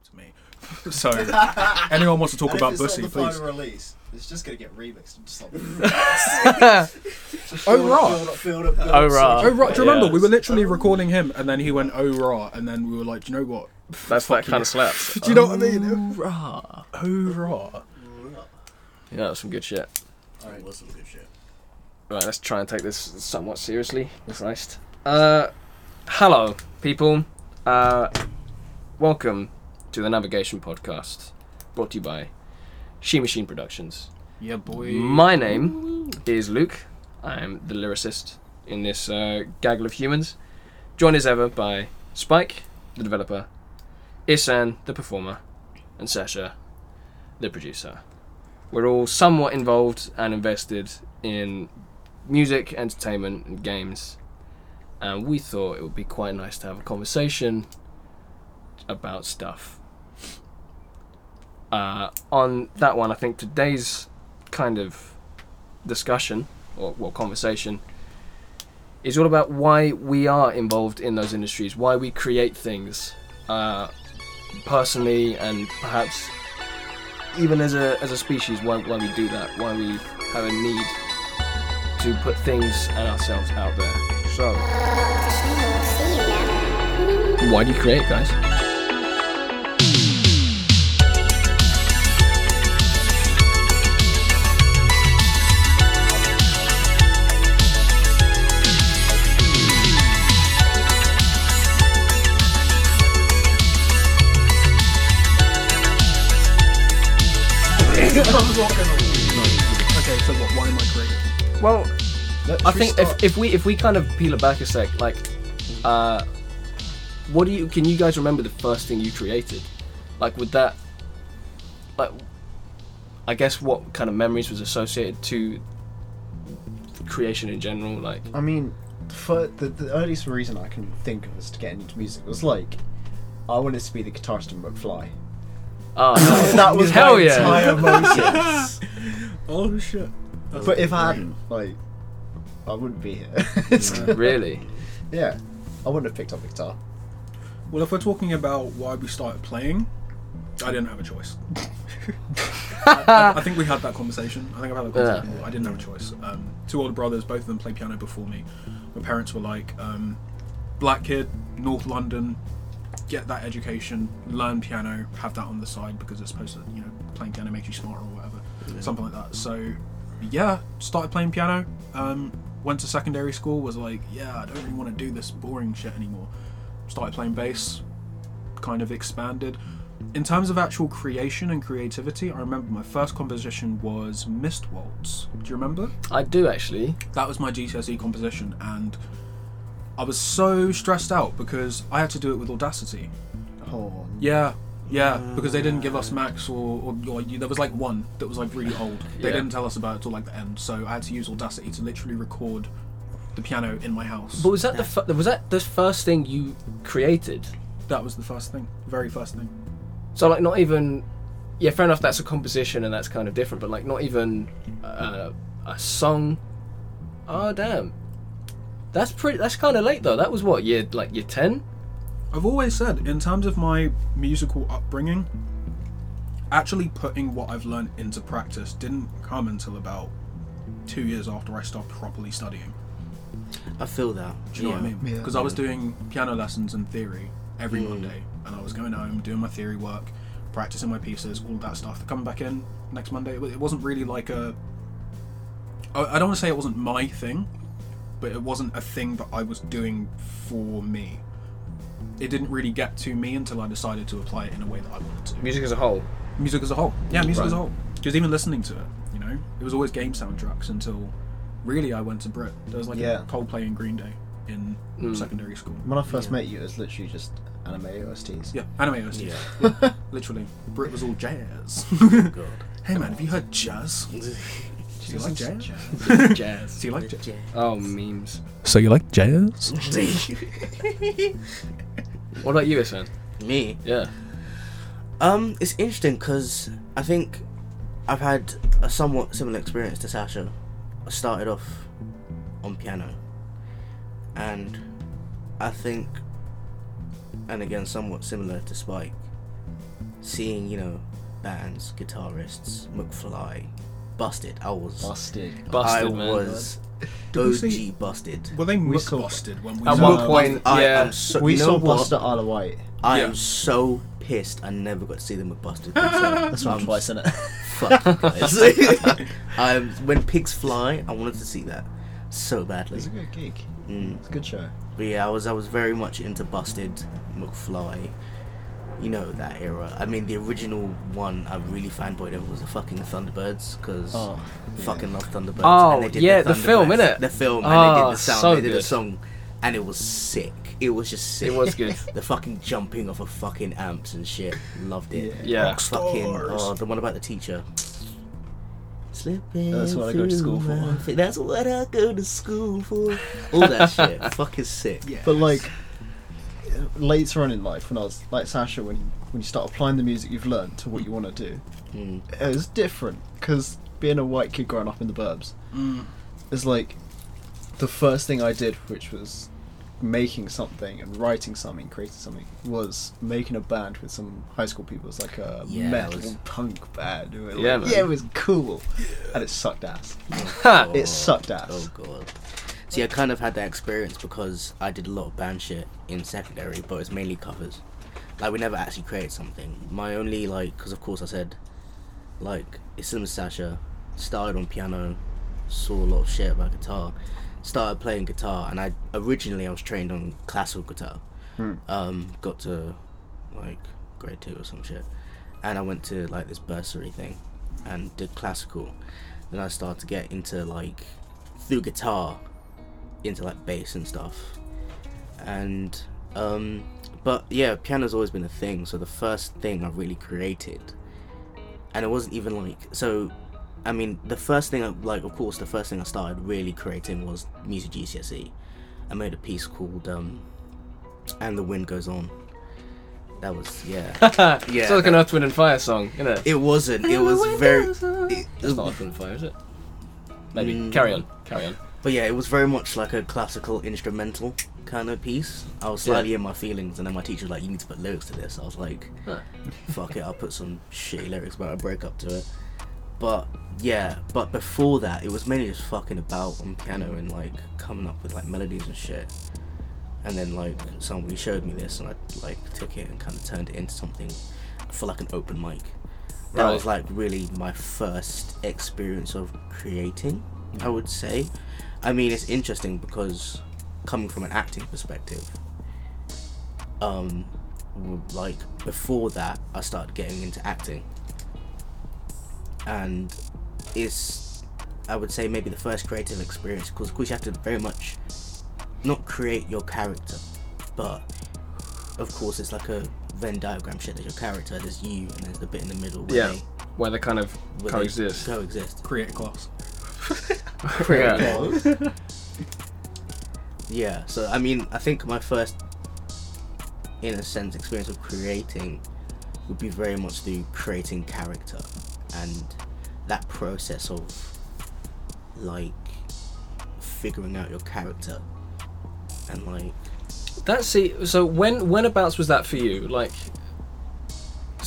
up to me. so anyone wants to talk And about it's Bussy, the please. final release. It's just gonna get remixed just like. Oh, right. Build up, build up, build Oh, up, right. Oh right, do you remember Yeah. we were literally recording him, and then he went oh rah, and then we were like, do you know what? That's Fuck that kind of slaps. Do you know what I mean? Oh Rah. Oh rah. Yeah, that's some good shit. Alright. was some good shit. Right, let's try and take this somewhat seriously. Christ. Uh, hello, people. Uh, welcome to the Navigation Podcast, brought to you by Shimachine Productions. Yeah, boy. My name is Luke. I'm the lyricist in this uh, gaggle of humans. Joined as ever by Spike, the developer, Ihsan, the performer, and Sasha, the producer. We're all somewhat involved and invested in music, entertainment, and games. And we thought it would be quite nice to have a conversation about stuff. Uh, on that one, I think today's kind of discussion or well, conversation is all about why we are involved in those industries, why we create things uh, personally, and perhaps even as a as a species, why why we do that, why we have a need to put things and ourselves out there. So, why do you create, guys? Okay, so what? Why am I creating? Well, Let's I think if, if we if we kind of peel it back a sec, like, uh, what do you can you guys remember the first thing you created? Like with that, like, I guess what kind of memories was associated to creation in general? Like, I mean, for the, the earliest reason I can think of as to get into music was like, I wanted to be the guitarist in McFly. Oh, that was Hell my yeah. entire motions. Oh shit. That's but if I hadn't, like, I wouldn't be here. It's- really? yeah, I wouldn't have picked up the guitar. Well, if we're talking about why we started playing, I didn't have a choice. I, I think we had that conversation. I think I've had that conversation. Yeah. before. I didn't have a choice. Um, two older brothers, both of them played piano before me. My parents were like, um, black kid, North London, get that education, learn piano, have that on the side because it's supposed to, you know, playing piano makes you smarter or whatever, something like that. So, yeah, started playing piano. Um, went to secondary school. Was like, yeah, I don't really want to do this boring shit anymore. Started playing bass, kind of expanded. In terms of actual creation and creativity, I remember my first composition was Mist Waltz. Do you remember? I do actually. That was my GCSE composition, and I was so stressed out because I had to do it with Audacity. Oh, Yeah, yeah, because they didn't give us Max or, or, or there was like one that was like really old. They Yeah. didn't tell us about it till like the end, so I had to use Audacity to literally record the piano in my house. But was that the fir- was that the first thing you created? That was the first thing, very first thing. So like not even yeah, fair enough. That's a composition and that's kind of different. But like not even uh, a song. Oh damn, that's pretty. That's kind of late though. That was what year like year ten. I've always said, in terms of my musical upbringing, actually putting what I've learned into practice didn't come until about two years after I stopped properly studying. I feel that. Do you know what I Yeah. mean? Yeah. Because I was doing piano lessons and theory every Mm. Monday, and I was going home doing my theory work, practicing my pieces, all that stuff. Coming back in next Monday, it wasn't really like a. I I don't want to say it wasn't my thing, but it wasn't a thing that I was doing for me. It didn't really get to me until I decided to apply it in a way that I wanted to. Music as a whole. Music as a whole, yeah, music as a Right. whole. Because even listening to it, you know, it was always game soundtracks until really I went to Brit. There was like Yeah. a Coldplay and Green Day in Mm. secondary school. when I first Yeah. met you, it was literally just anime OSTs. Yeah, anime OST. Yeah. Literally. Brit was all jazz. Oh, God. hey man, have you heard jazz? Do you like jazz? Jazz. Do you like jazz? Oh memes. So you like jazz? What about you, Ihsan? Me. Yeah. Um, it's interesting because I think I've had a somewhat similar experience to Sasha. I started off on piano, and I think, and again, somewhat similar to Spike. seeing you know bands, guitarists, McFly, Busted. I was Busted. Busted, I man. was Did we OG see- Busted. Were they We muck saw- busted when we At saw one them? point, I yeah. am so, we you know saw what? Buster Isle of Wight. I Yeah. am so pissed. I never got to see them McBusted concert. That's one I'm twice, isn't it? Fuck you guys. um, when pigs fly, I wanted to see that so badly. It's a good gig. Mm. It's a good show. But yeah, I was I was very much into Busted, McFly, you know that era. I mean, the original one I really fanboyed over was the fucking Thunderbirds because Oh, fucking love Thunderbirds. Oh, and they did yeah, the film, Thunderbirds- innit? The film, and Oh, they did ah, the sound, so they did good. the song, and it was sick. It was just sick. It was good. the fucking jumping off of fucking amps and shit. Loved it. Yeah. Fucking Rockstars. oh, the one about the teacher. Slipping That's what I go to school for. my That's what I go to school for. All that shit. Fuck is sick. Yeah. But like later on in life, when I was like Sasha, when when you start applying the music you've learned to what you want to do, Mm. it was different because being a white kid growing up in the burbs Mm. is like the first thing I did, which was making something and writing something, creating something, was making a band with some high school people. It was like a Yeah, metal was- punk band. It was Yeah, like- yeah, it was cool, and it sucked ass. Ha! It sucked ass. Oh god. See, I kind of had that experience because I did a lot of band shit in secondary, but it's mainly covers. Like we never actually created something. My only like, because of course I said, like it's to Sasha. Started on piano, saw a lot of shit about guitar. Started playing guitar, and I originally I was trained on classical guitar. Hmm. Um, got to like grade two or some shit, and I went to like this bursary thing, and did classical. Then I started to get into like through guitar into like bass and stuff and um but yeah piano's always been a thing so the first thing i really created and it wasn't even like so i mean the first thing I, like of course the first thing i started really creating was music gcse I made a piece called um and the wind goes on that was yeah yeah. It's like an Earth, Wind and Fire song, isn't it? it wasn't it was very it, It's not Earth, Wind and Fire, is it? Maybe. Mm. Carry on. Carry on. But yeah, it was very much like a classical instrumental kind of piece. I was slightly Yeah. in my feelings, and then my teacher was like, "You need to put lyrics to this." I was like, Huh. "Fuck it, I'll put some shitty lyrics about a breakup to it." But yeah, but before that, it was mainly just fucking about on piano and like coming up with like melodies and shit. And then like somebody showed me this, and I like took it and kind of turned it into something for like an open mic. That Right. was like really my first experience of creating, I would say. I mean, it's interesting because coming from an acting perspective, um, like before that, I started getting into acting, and it's, I would say, maybe the first creative experience because, of course, you have to very much not create your character, but of course, it's like a Venn diagram shit. There's your character, there's you, and there's the bit in the middle where Yeah. they, Where they kind of where coexist. They coexist. Create a class. Yeah. Yeah, so I mean, I think my first, in a sense, experience of creating would be very much through creating character and that process of like figuring out your character and like That's see. So when whenabouts was that for you? Like,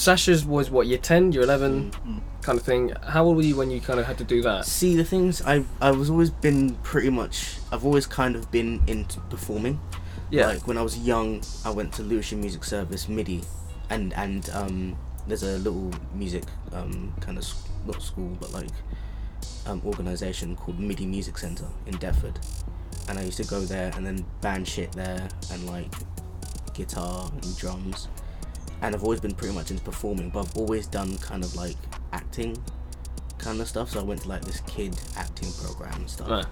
Sasha's was what year ten, year eleven, Mm. kind of thing. How old were you when you kind of had to do that? see the things I I was always been pretty much I've always kind of been into performing. Yeah. Like when I was young, I went to Lewisham Music Service MIDI, and and um, there's a little music um, kind of not school but like um, organization called MIDI Music Center in Deptford, and I used to go there and then band shit there and like guitar and drums, and I've always been pretty much into performing, but I've always done kind of like acting kind of stuff. So I went to like this kid acting program and stuff Right.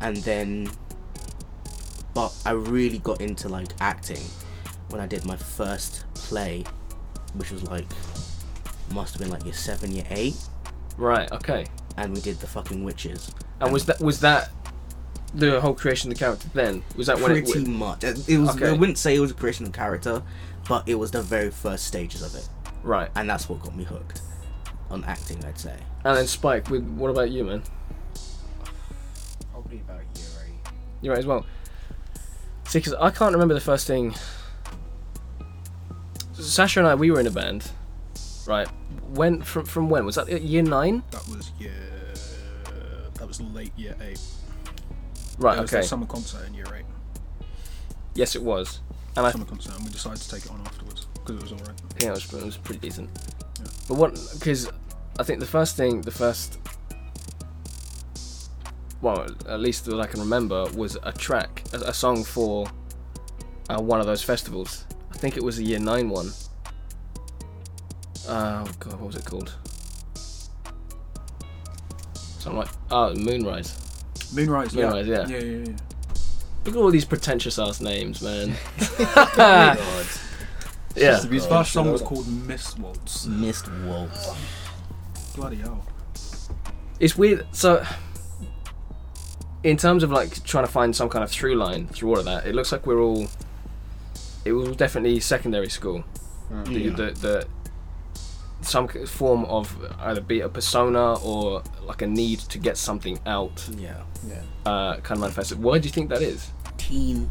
and then but I really got into like acting when I did my first play, which was like must have been like year seven, year eight, Right. Okay. and we did the fucking witches. And was that was that the whole creation of the character then? Was that when it? pretty much? It it was. I wouldn't say it was a creation of the character, but it was the very first stages of it, Right. and that's what got me hooked on acting. I'd say. And then Spike. With what about you, man? Probably about year eight. You're right as well. See, because I can't remember the first thing. Sasha and I, we were in a band, right? When from from when was that? Year nine, That was year. That was late year eight. Right? It was okay. the summer concert in year eight. Yes, it was, and I Summer concert, and we decided to take it on afterwards because it was alright. yeah, it was, it was pretty decent. Yeah. But what? Because I think the first thing, the first, well, at least that I can remember, was a track, a, a song for uh, one of those festivals. I think it was a year nine one. Oh god, what was it called? Something like oh, Moonrise. Moonrise. Yeah. Moonrise, yeah. Yeah, yeah, yeah. Look at all these pretentious ass names, man. God. yeah. Just to His first song was called Miss Waltz. Missed Waltz. Bloody hell. it's weird. So, in terms of like trying to find some kind of through line through all of that, it looks like we're all. It was definitely secondary school. Mm. The, Yeah. the, the some form of either be a persona or like a need to get something out, Yeah. Yeah. uh, kind of manifested. Why do you think that is? Teen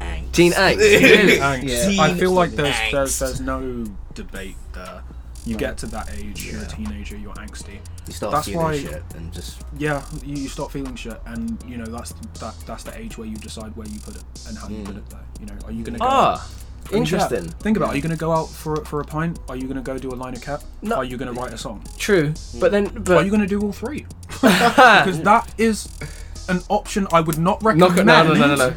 angst. Teen angst. really? Angst. Yeah. I feel like there's, there's there's no debate there. You No. get to that age, you're a teenager, you're angsty. You start That's feeling why- shit and just Yeah, you, you start feeling shit, and you know that's that that's the age where you decide where you put it and how you Mm. put it there. You know, are you gonna go? Ah, I mean, interesting. yeah, think about. it. Are you gonna go out for for a pint? Are you gonna go do a line of cat? No. Are you gonna write a song? True, but then but Are you gonna do all three? Because that is an option I would not recommend. Knock it- no, no, no, no, no.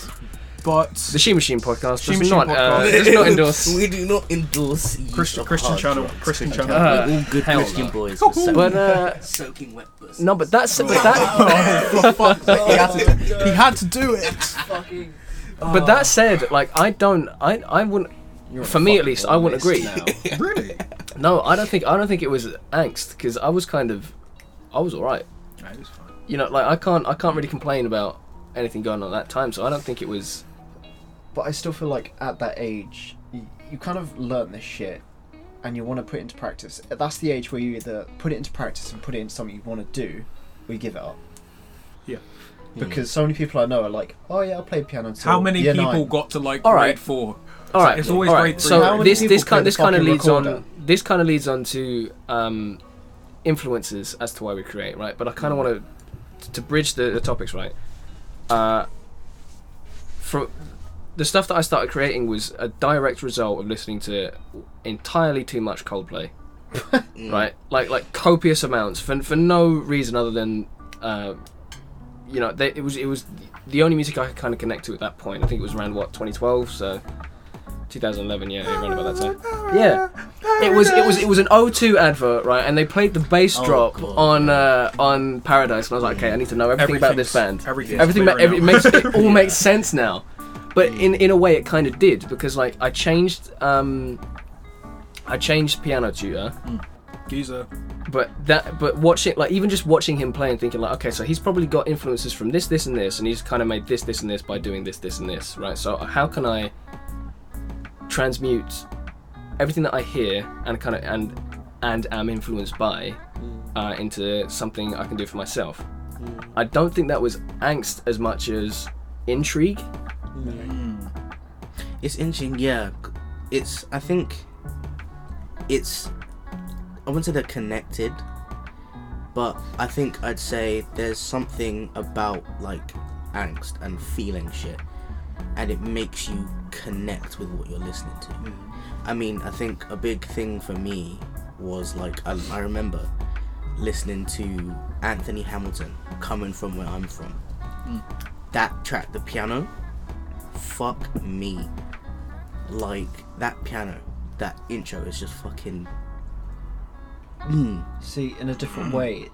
But The Shimachine podcast She does Machine not uh, podcast. does not endorse. we do not endorse Christian of Christian hard channel, drugs. Christian channel. Uh, We're all good Christian no. boys. We're soaking, But uh, soaking wet pussy. no, but that's but that For he had to do, he had to do it. But that oh. said, like I don't, I I wouldn't. You're For me at least, I wouldn't agree. Really? No, I don't think I don't think it was angst because I was kind of, I was alright. Yeah, it was fine. You know, like I can't I can't really complain about anything going on at that time, so I don't think it was. But I still feel like at that age, you, you kind of learn this shit, and you want to put it into practice. That's the age where you either put it into practice and put it into something you want to do, or you give it up. Yeah. Because so many people I know are like, oh yeah, I played piano. Until How many year people nine." got to like All grade right. four? All right, it's always all grade right. three. So this this kind this kind of fucking leads on this kind of leads on to um, influences as to why we create, right? But I kind of want to to bridge the, the topics, right? Uh, from the stuff that I started creating was a direct result of listening to entirely too much Coldplay, right? Like like copious amounts for for no reason other than. Uh, you know, they, it was it was the only music I could kind of connect to at that point. I think it was around what 2012, so 2011, yeah, around about that time. Yeah, it was it was it was an O2 advert, right? And they played the bass Oh, drop God. on uh, on Paradise, and I was like, okay, I need to know everything about this band. Everything, Everything, clearing every, it makes it all makes sense now. But in in a way, it kind of did because like I changed um, I changed piano tutor, Geezer. But that but watching like even just watching him play and thinking like okay so he's probably got influences from this this and this and he's kind of made this this and this by doing this this and this right? So how can i transmute everything that i hear and kind of and and am influenced by mm. uh, into something i can do for myself? Mm. I don't think that was angst as much as intrigue. Mm. It's interesting, yeah. It's I think it's I wouldn't say they're connected, but I think I'd say there's something about like angst and feeling shit, and it makes you connect with what you're listening to. Mm. I mean, I think a big thing for me was like I, I remember listening to Anthony Hamilton coming from where I'm from. Mm. That track, the piano, fuck me. Like that piano, that intro is just fucking. Mm, See, in a different way,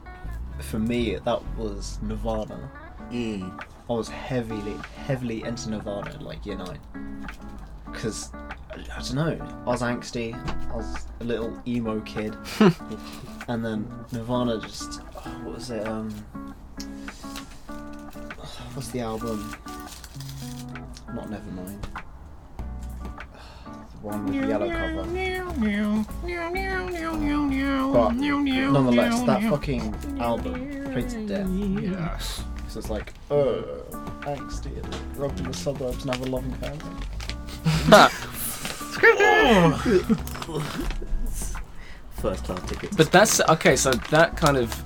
for me, that was Nirvana. mm, I was heavily, heavily into Nirvana like year nine. Because, I, I don't know, I was angsty, I was a little emo kid. and then Nirvana just, oh, what was it, um. What's the album? Not Nevermind. The one with the yellow cover. But nonetheless, that fucking album played to death. Yes. So it's like, uh, angsty, and grew in the suburbs and have a loving family. First class tickets. But that's okay. So that kind of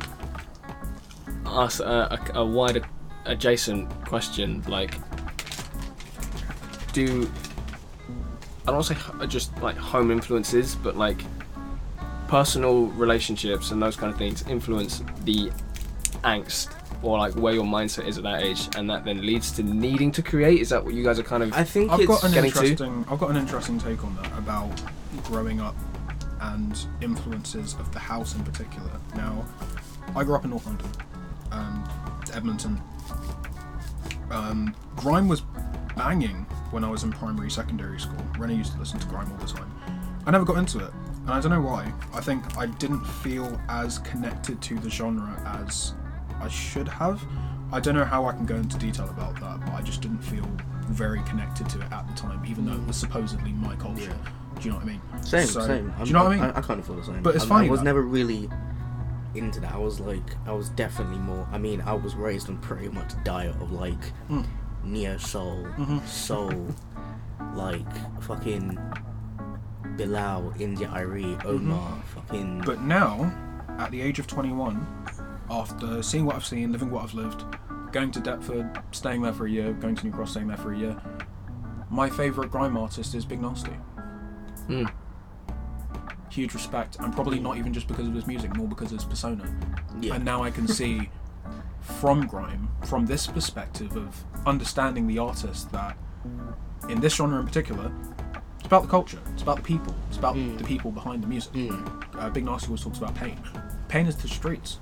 asks a, a, a wider adjacent question. Like, do I don't want to say just like home influences, but like personal relationships and those kind of things influence the angst or like where your mindset is at that age, and that then leads to needing to create. Is that what you guys are kind of? I think I've it's got an getting to- interesting. I've got an interesting take on that about growing up and influences of the house in particular. Now, I grew up in North London, um, Edmonton. Um, grime was banging when I was in primary, secondary school. Rennie used to listen to grime all the time. I never got into it, and I don't know why. I think I didn't feel as connected to the genre as I should have. I don't know how I can go into detail about that, but I just didn't feel very connected to it at the time, even though it was supposedly my culture. Do you know what I mean? Same, So, same. Do you know what I mean? I, kind of feel the same. But it's I, funny I was that- never really into that. I was like, I was definitely more. I mean, I was raised on pretty much a diet of like Mm. Neo soul, Mhm. soul, like fucking Bilal, India.Arie, Omar, fucking. Mm-hmm. But now, at the age of 21, after seeing what I've seen, living what I've lived, going to Deptford, staying there for a year, going to New Cross, staying there for a year, my favourite grime artist is Big Narstie. Mm. Huge respect, and probably not even just because of his music, more because of his persona. yeah, And now I can see from grime, from this perspective of understanding the artist, that in this genre in particular, it's about the culture, it's about the people, it's about Mm. the people behind the music Mm. uh, Big Narstie always talks about pain. Pain is the streets.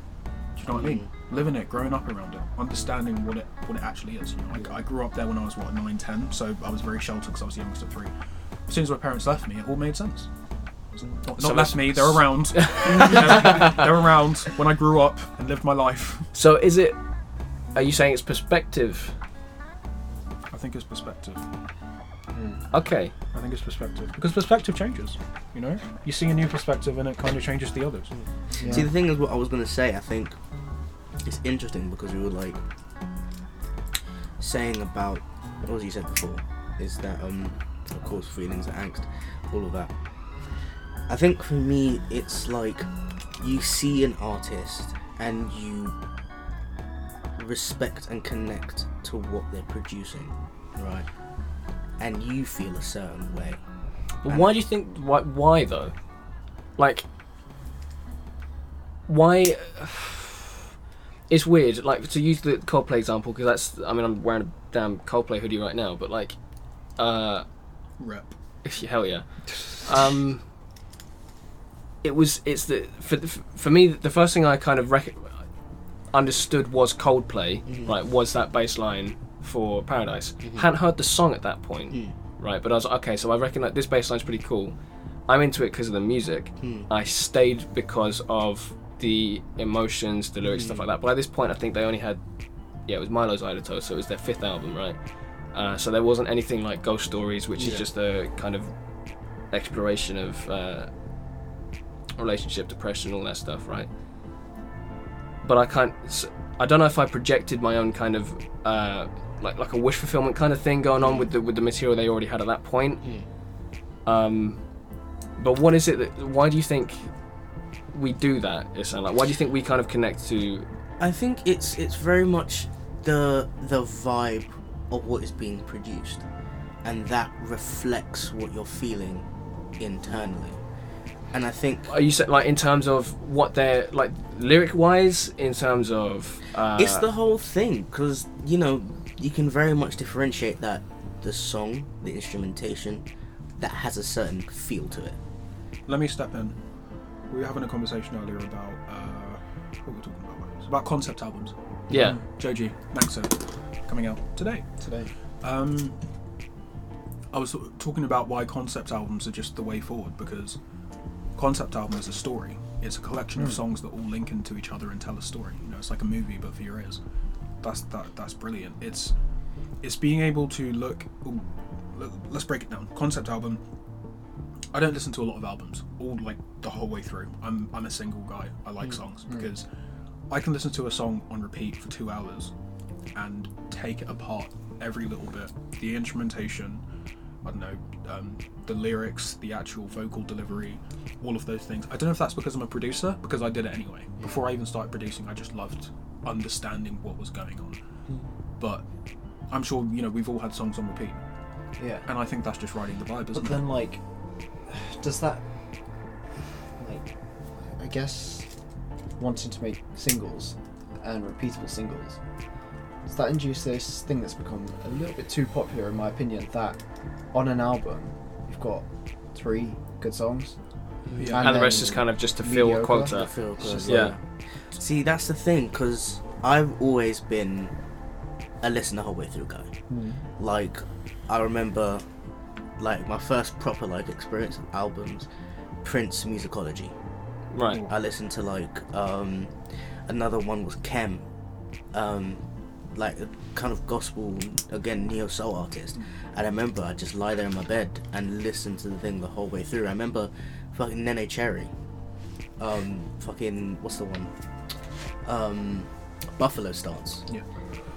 Do you know what I mean? Living it, growing up around it, understanding what it what it actually is. You know, I, I grew up there when I was what nine, ten, so I was very sheltered because I was the youngest of three. As soon as my parents left me, it all made sense. Not, So not left me; they're around. they're, they're around when I grew up and lived my life. So is it? Are you saying it's perspective? I think it's perspective. Okay. I think it's perspective because perspective changes. You know, you see a new perspective and it kind of changes the others. See, the thing is, what I was gonna say, I think it's interesting because we were like saying about what was you said before is that um, of course, feelings and angst, all of that. I think for me, it's like you see an artist and you respect and connect to what they're producing, right? And you feel a certain way. But why do you think? Why? Why though? Like, why? It's weird. Like to use the Coldplay example because that's. I mean, I'm wearing a damn Coldplay hoodie right now, but like, uh, Rep. hell yeah. Um, it was. It's the for for me the first thing I kind of rec- understood was Coldplay. Mhm. Right, was that bass line for Paradise? Mhm. Hadn't heard the song at that point Mm. right? But I was like, okay, so I reckon that this bass line's pretty cool. I'm into it because of the music. Mm. I stayed because of the emotions, the lyrics, stuff like that. But at this point, I think they only had, yeah, it was Mylo Xyloto, so it was their fifth album, right? Uh, so there wasn't anything like Ghost Stories, which is just a kind of exploration of uh, relationship, depression, all that stuff, right? But I can't. I don't know if I projected my own kind of uh, like like a wish fulfillment kind of thing going on with the with the material they already had at that point. Um, but what is it that? Why do you think we do that? Ihsan? Like, why do you think we kind of connect to? I think it's it's very much the the vibe of what is being produced, and that reflects what you're feeling internally. And I think Are you sa- like in terms of what they're like lyric wise? In terms of uh, it's the whole thing because you know you can very much differentiate that the song, the instrumentation, that has a certain feel to it. Let me step in. We were having a conversation earlier about uh, what were we talking about? It's about concept albums. yeah. Um, Joji Naxo coming out today. Today. Um, I was talking about why concept albums are just the way forward because concept album is a story. It's a collection of hmm. songs that all link into each other and tell a story. You know, it's like a movie but for your ears. That's that. That's brilliant. It's it's being able to look. ooh, let- let's break it down. Concept album. I don't listen to a lot of albums, all like the whole way through. I'm I'm a single guy. I like hmm. songs hmm. because I can listen to a song on repeat for two hours and take it apart every little bit. The instrumentation, I don't know, um, the lyrics, the actual vocal delivery, all of those things. I don't know if that's because I'm a producer, because I did it anyway. Before I even started producing, I just loved understanding what was going on. But I'm sure you know we've all had songs on repeat, Yeah. and I think that's just riding the vibe, But isn't it? then, like, does that, like, I guess, wanting to make singles and repeatable singles, does that induce this thing that's become a little bit too popular, in my opinion, that on an album you've got three good songs? Yeah. and the rest is kind of just to fill mediocre. quota. I feel It's good. Yeah. See, that's the thing, because I've always been a listener the whole way through guy. Hmm. Like, I remember, like, my first proper, like, experience of albums, Prince Musicology. Right. I listened to, like, um, another one was Kem, um, like, a kind of gospel, again, neo soul artist. And I remember I just lie there in my bed and listen to the thing the whole way through. I remember fucking Neneh Cherry. Um, fucking, what's the one? Um, Buffalo Stance. Yeah.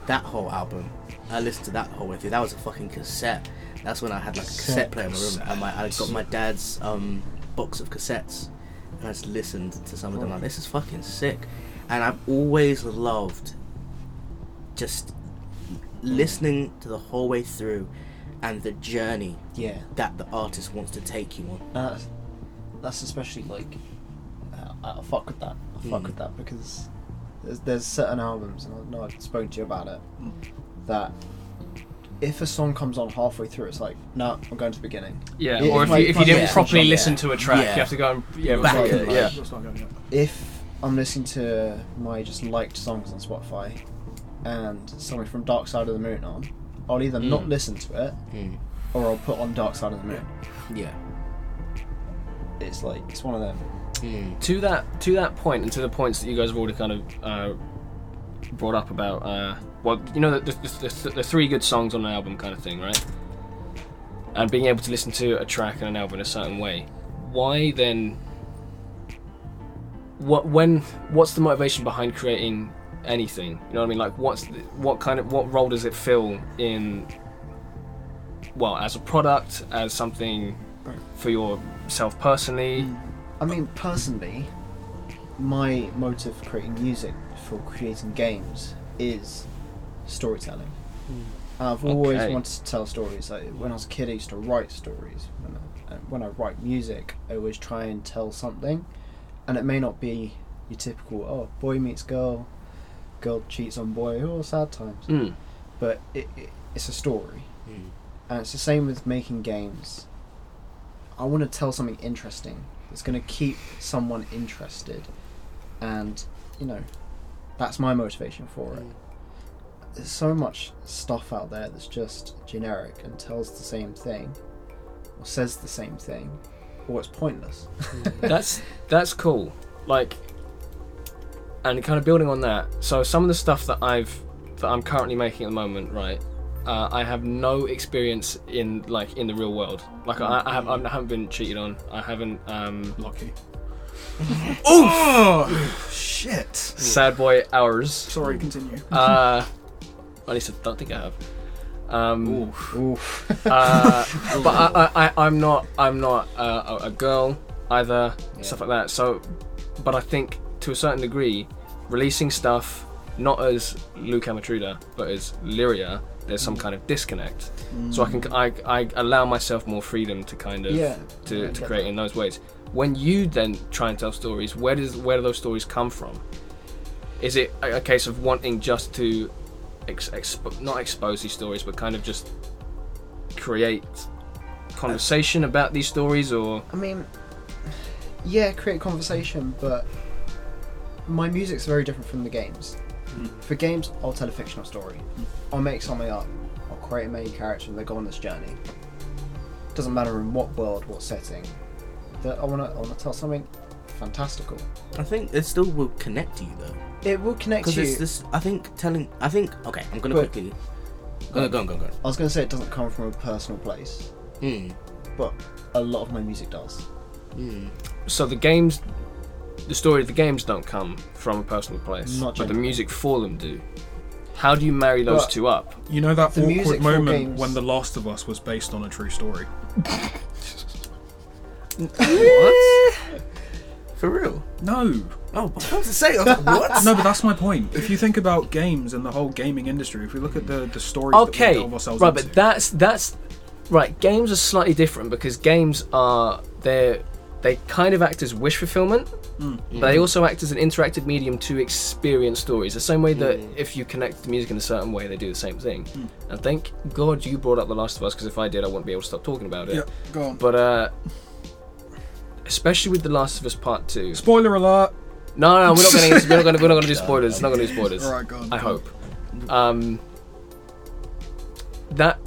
That whole album, I listened to that the whole way through. That was a fucking cassette. That's when I had like a Cassette. cassette player in my room, and my, I got my dad's um, box of cassettes, and I just listened to some of them. Like, this is fucking sick, and I've always loved just listening to the whole way through, and the journey Yeah. that the artist wants to take you on. That's, that's especially like uh, I fuck with that. I fuck Mm. with that because there's, there's certain albums, and I know I've spoken to you about it, that if a song comes on halfway through, it's like, no, I'm going to the beginning. Yeah. It- Or it's if like you if you didn't yeah. properly Yeah. listen to a track, Yeah. you have to go and yeah, Back back and like- Yeah. Let's not go yet. If I'm listening to my just liked songs on Spotify, and something from Dark Side of the Moon on, I'll either not Mm. listen to it Mm. or I'll put on Dark Side of the Moon. Yeah. It's like it's one of them. Mm. to that to that point and to the points that you guys have already kind of uh, brought up about uh, well you know the, the, the, the three good songs on an album kind of thing right and being able to listen to a track and an album in a certain way why then what when what's the motivation behind creating anything you know what i mean like what's the, what kind of what role does it fill in well as a product as something for yourself personally mm. I mean, personally, my motive for creating music for creating games is storytelling. And I've always Okay. wanted to tell stories. Like when I was a kid, I used to write stories. When I, when I write music, I always try and tell something, and it may not be your typical "oh, boy meets girl, girl cheats on boy," oh, sad times. Mm. But it, it, it's a story, Mm. and it's the same with making games. I want to tell something interesting that's going to keep someone interested, and you know, that's my motivation for it. There's so much stuff out there that's just generic and tells the same thing, or says the same thing, or it's pointless. that's that's cool. Like, and kind of building on that. So some of the stuff that I've that I'm currently making at the moment, right? Uh, I have no experience in like in the real world. Like I, I have I haven't been cheated on. I haven't. Um, Lucky. oh shit! sad boy hours. Sorry, continue. Uh, at least I don't think I have. Um, Oof. Oof. uh, but I, I, I, I'm not I'm not uh, a, a girl either Yeah. stuff like that. So, but I think to a certain degree, releasing stuff not as Luke Amatruda but as Lyria, there's some mm. kind of disconnect. So I mm. can I, I allow myself more freedom to kind of Yeah, to, I to create that. in those ways. When you then try and tell stories, where does where do those stories come from? Is it a, a case of wanting just to ex, expo- not expose these stories, but kind of just create conversation about these stories, or I mean, yeah, create conversation, but my music's very different from the games. For games, I'll tell a fictional story. I'll make something up. I'll create a main character and they go on this journey. Doesn't matter in what world, what setting. That I wanna, I wanna tell something fantastical. I think it still will connect to you though. It will connect Because you. it's this. I think telling. I think. Okay, I'm gonna But- quickly. Go on, go on, go on, go on. I was gonna say it doesn't come from a personal place, Mm. but a lot of my music does. Mm. so the games, the story of the games don't come from a personal place, Not but the generally. music for them do. How do you marry those But- two up? You know that The music awkward for moment games- when The Last of Us was based on a true story. What? For real? No, Oh, I was to say, I was like, what? no, but that's my point. If you think about games and the whole gaming industry, if we look at the the stories that Okay, we delve ourselves right, into, but that's that's right. Games are slightly different because games are they they kind of act as wish fulfillment, Mm. but they also act as an interactive medium to experience stories. The same way that Mm. if you connect the music in a certain way, they do the same thing. Mm. And thank God you brought up The Last of Us because if I did, I wouldn't be able to stop talking about it. yeah, go on. But uh, especially with The Last of Us Part Two. Spoiler alert. No, no, we're not going to. We're not going to. We're not going to do spoilers. Not going to do spoilers. All right, go on. I hope. Um, that,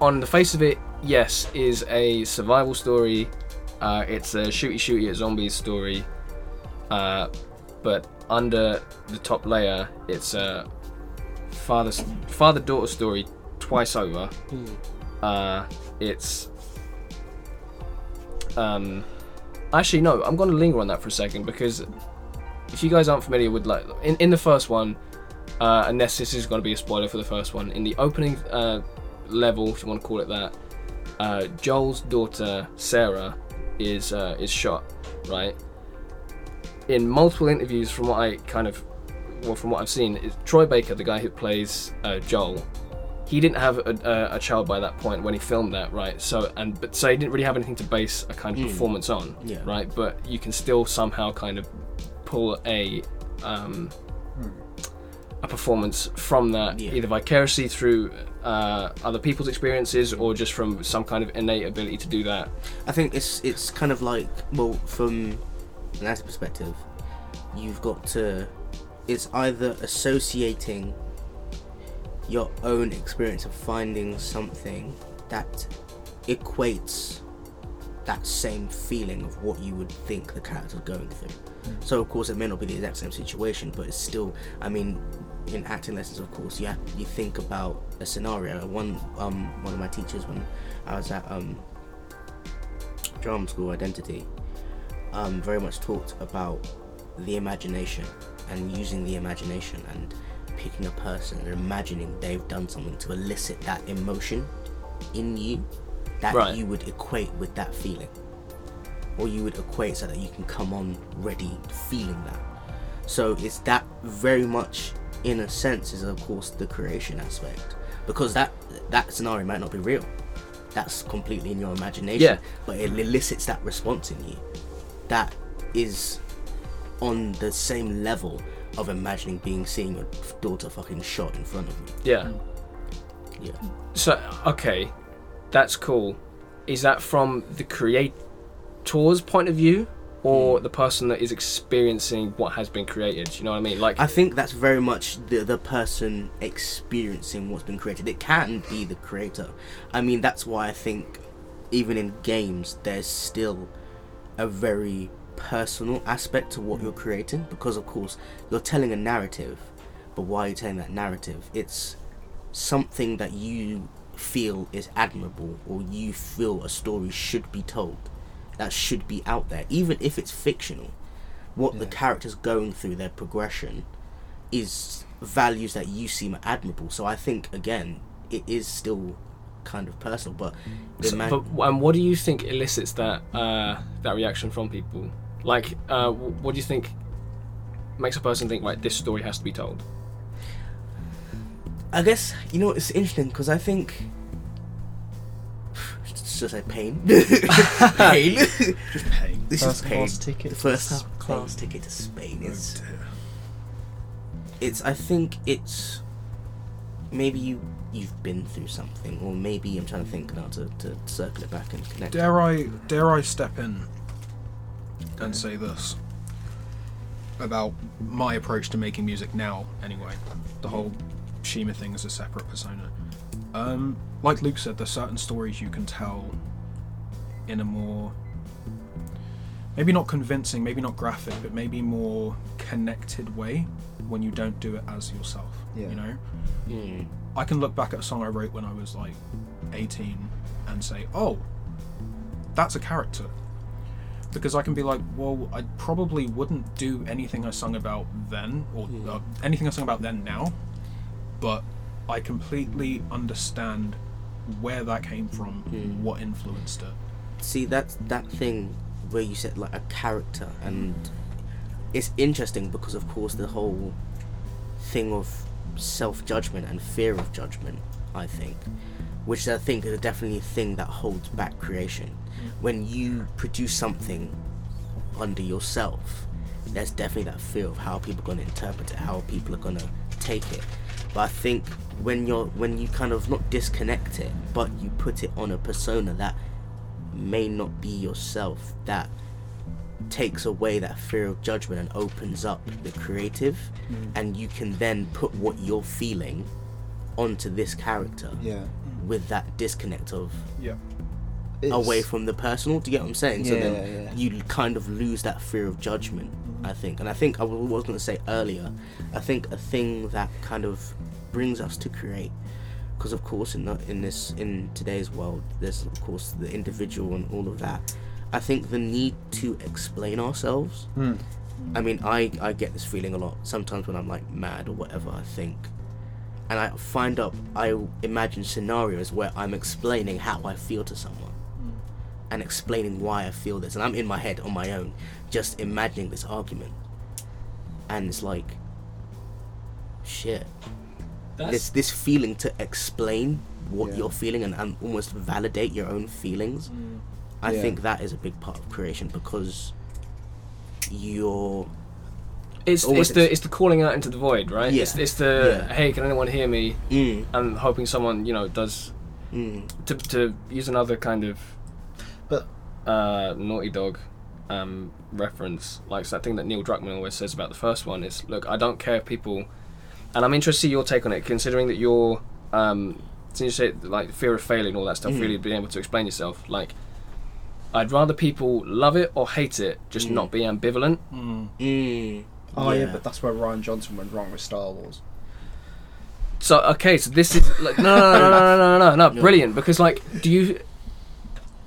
on the face of it, yes, is a survival story. Uh, it's a shooty shooty at zombies story. Uh, but under the top layer, it's a father father daughter story twice over. Uh, it's um, actually no. I'm going to linger on that for a second because if you guys aren't familiar with like in, in the first one, uh, unless this is going to be a spoiler for the first one, in the opening uh, level, if you want to call it that, uh, Joel's daughter Sarah is uh, is shot, right? In multiple interviews, from what I kind of, well, from what I've seen, is Troy Baker, the guy who plays uh, Joel, he didn't have a, a, a child by that point when he filmed that, right? So and but so he didn't really have anything to base a kind of Mm. performance on, Yeah. right? But you can still somehow kind of pull a um, a performance from that, Yeah. either vicariously through uh, other people's experiences or just from some kind of innate ability to do that. I think it's it's kind of like well, from an actor perspective, you've got to. It's either associating your own experience of finding something that equates that same feeling of what you would think the character's going through. So of course it may not be the exact same situation, but it's still. I mean, in acting lessons, of course, you have, you think about a scenario. One um one of my teachers when I was at um drama school identity um very much talked about the imagination and using the imagination and picking a person and imagining they've done something to elicit that emotion in you that Right. you would equate with that feeling or you would equate so that you can come on ready feeling that so it's that very much in a sense is of course the creation aspect. Because that that scenario might not be real. That's completely in your imagination. Yeah. but it elicits that response in you that is on the same level of imagining being seeing your daughter fucking shot in front of you. Yeah. Mm. yeah. So okay, that's cool. Is that from the creator's point of view, or hmm. the person that is experiencing what has been created? You know what I mean? Like, I think that's very much the the person experiencing what's been created. It can be the creator. I mean, that's why I think even in games there's still a very personal aspect to what hmm. you're creating because of course you're telling a narrative, but why are you telling that narrative? It's something that you feel is admirable or you feel a story should be told that should be out there even if it's fictional what the characters going through their progression is values that you seem admirable so i think again it is still kind of personal but, so- ima- but and what do you think elicits that uh, that reaction from people? Like, uh, what do you think makes a person think, right, this story has to be told? i guess you know it's interesting because i think it's just like pain pain Just pain. this First is pain class ticket the first Spain. class ticket to spain Oh, is dear. it's i think it's maybe you you've been through something or maybe i'm trying to think now to, to circle it back and connect Dare I dare I step in and say this about my approach to making music now anyway. The whole Shima thing is a separate persona. Um, like Luke said, there's certain stories you can tell in a more maybe not convincing, maybe not graphic, but maybe more connected way when you don't do it as yourself. Yeah. You know? Mm. I can look back at a song I wrote when I was like 18 and say, oh, that's a character. because I can be like, well, I probably wouldn't do anything I sung about then, or uh, anything I sung about then now, but I completely understand where that came from, Mm. what influenced it. see that's that thing where you said like a character and it's interesting because of course the whole thing of self-judgment and fear of judgment i think which i think is definitely a thing that holds back creation when you produce something under yourself there's definitely that fear of how people are going to interpret it how people are going to take it but i think when you're when you kind of not disconnect it but you put it on a persona that may not be yourself that takes away that fear of judgment and opens up the creative mm. and you can then put what you're feeling onto this character Yeah. with that disconnect of Yeah. Away from the personal do you get what i'm saying so then yeah. you kind of lose that fear of judgment i think and i think i was going to say earlier i think a thing that kind of brings us to create because of course in the, in this in today's world there's of course the individual and all of that i think the need to explain ourselves Hmm. I mean, I, I get this feeling a lot. Sometimes when I'm like mad or whatever, I think. And I find up, I imagine scenarios where I'm explaining how I feel to someone. And explaining why I feel this. And I'm in my head on my own, just imagining this argument. And it's like, shit. This, this feeling to explain what Yeah. you're feeling and, and almost validate your own feelings. I Yeah. think that is a big part of creation because you're It's it's the it's the calling out into the void, right? Yeah. It's, it's the Yeah. hey, can anyone hear me? mm, And hoping someone you know does mm, to to use another kind of But uh, Naughty Dog um, reference, like that thing that Neil Druckmann always says about the first one is, look, I don't care if people, and I'm interested in your take on it, considering that you're, um, since you say like fear of failing, all that stuff, mm. really being able to explain yourself, like. I'd rather people love it or hate it, just mm. not be ambivalent. Mm. Mm. Oh yeah. yeah. but that's where Rian Johnson went wrong with Star Wars. So okay, so this is like no no no no no no no, no, no brilliant because like do you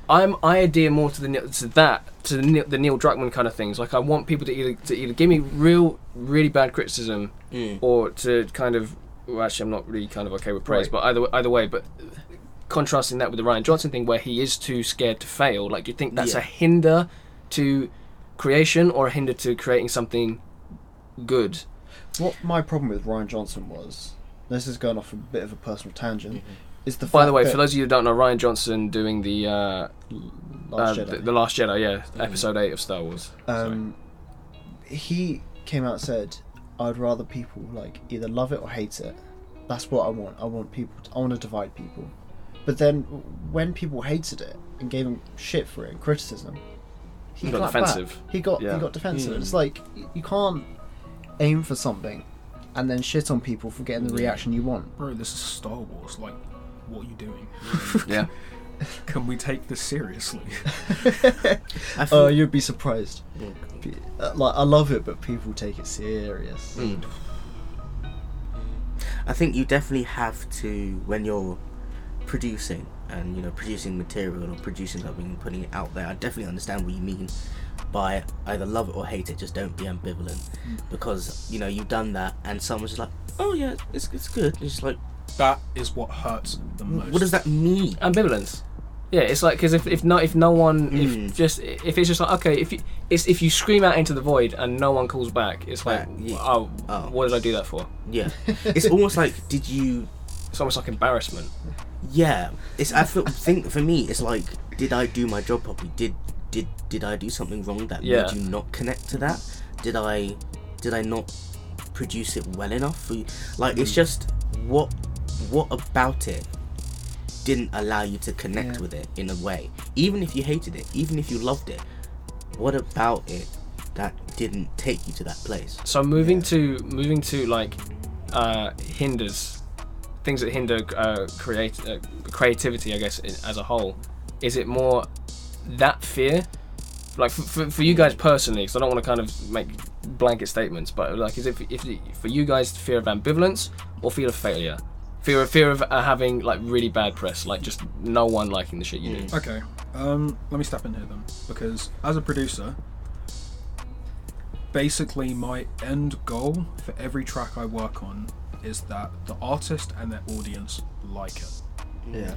I'm I adhere more to the to that to the Neil, the Neil Druckmann kind of things. Like I want people to either to either give me real really bad criticism mm, or to kind of well, actually I'm not really kind of okay with praise, Right. but either either way, but contrasting that with the Rian Johnson thing where he is too scared to fail. Like do you think that's Yeah. a hinder to creation or a hinder to creating something good? What my problem with Rian Johnson was, this is going off a bit of a personal tangent, is the By the way, that for those of you who don't know, Rian Johnson doing the uh, Last uh, Jedi, The, the Last Jedi, yeah, Mhm. episode eight of Star Wars. Um, he came out and said, "I'd rather people like either love it or hate it. That's what I want. I want people. To, I want to divide people." But then, when people hated it and gave him shit for it and criticism, He got defensive. Back. He got Yeah. he got defensive. Mm. It's like you can't aim for something and then shit on people for getting the reaction you want. Bro, this is Star Wars. Like, what you're you doing? yeah, Can we take this seriously? I feel, Oh, you'd be surprised. Pe- uh, Like I love it, but people take it serious. Mm. I think you definitely have to when you're producing and you know producing material or producing something and putting it out there. I definitely understand what you mean by either love it or hate it. Just don't be ambivalent because you know you've done that and someone's just like, oh yeah, it's it's good. It's just like, that is what hurts the most. what does that mean? ambivalence. Yeah, it's like because if, if no if no one Mm. if just if it's just like okay if you it's if you scream out into the void and no one calls back it's like yeah. oh, Oh. what did I do that for? Yeah, it's almost like did you It's almost like embarrassment. Yeah, it's. I feel, think for me, it's like, did I do my job properly? Did did did I do something wrong that Yeah. made you not connect to that? Did I did I not produce it well enough for you? Like, it's just what what about it didn't allow you to connect Yeah. with it in a way? Even if you hated it, even if you loved it, what about it that didn't take you to that place? So moving Yeah. to moving to like uh, hinders things that hinder uh, create uh, creativity, I guess, as a whole. Is it more that fear, like for, for, for you guys personally? Because I don't want to kind of make blanket statements, but like, is it if, for you guys fear of ambivalence or fear of failure? Fear of fear of uh, having like really bad press, like just no one liking the shit you do. Okay, um, let me step in here then, because as a producer, basically my end goal for every track I work on is that the artist and their audience like it. Yeah.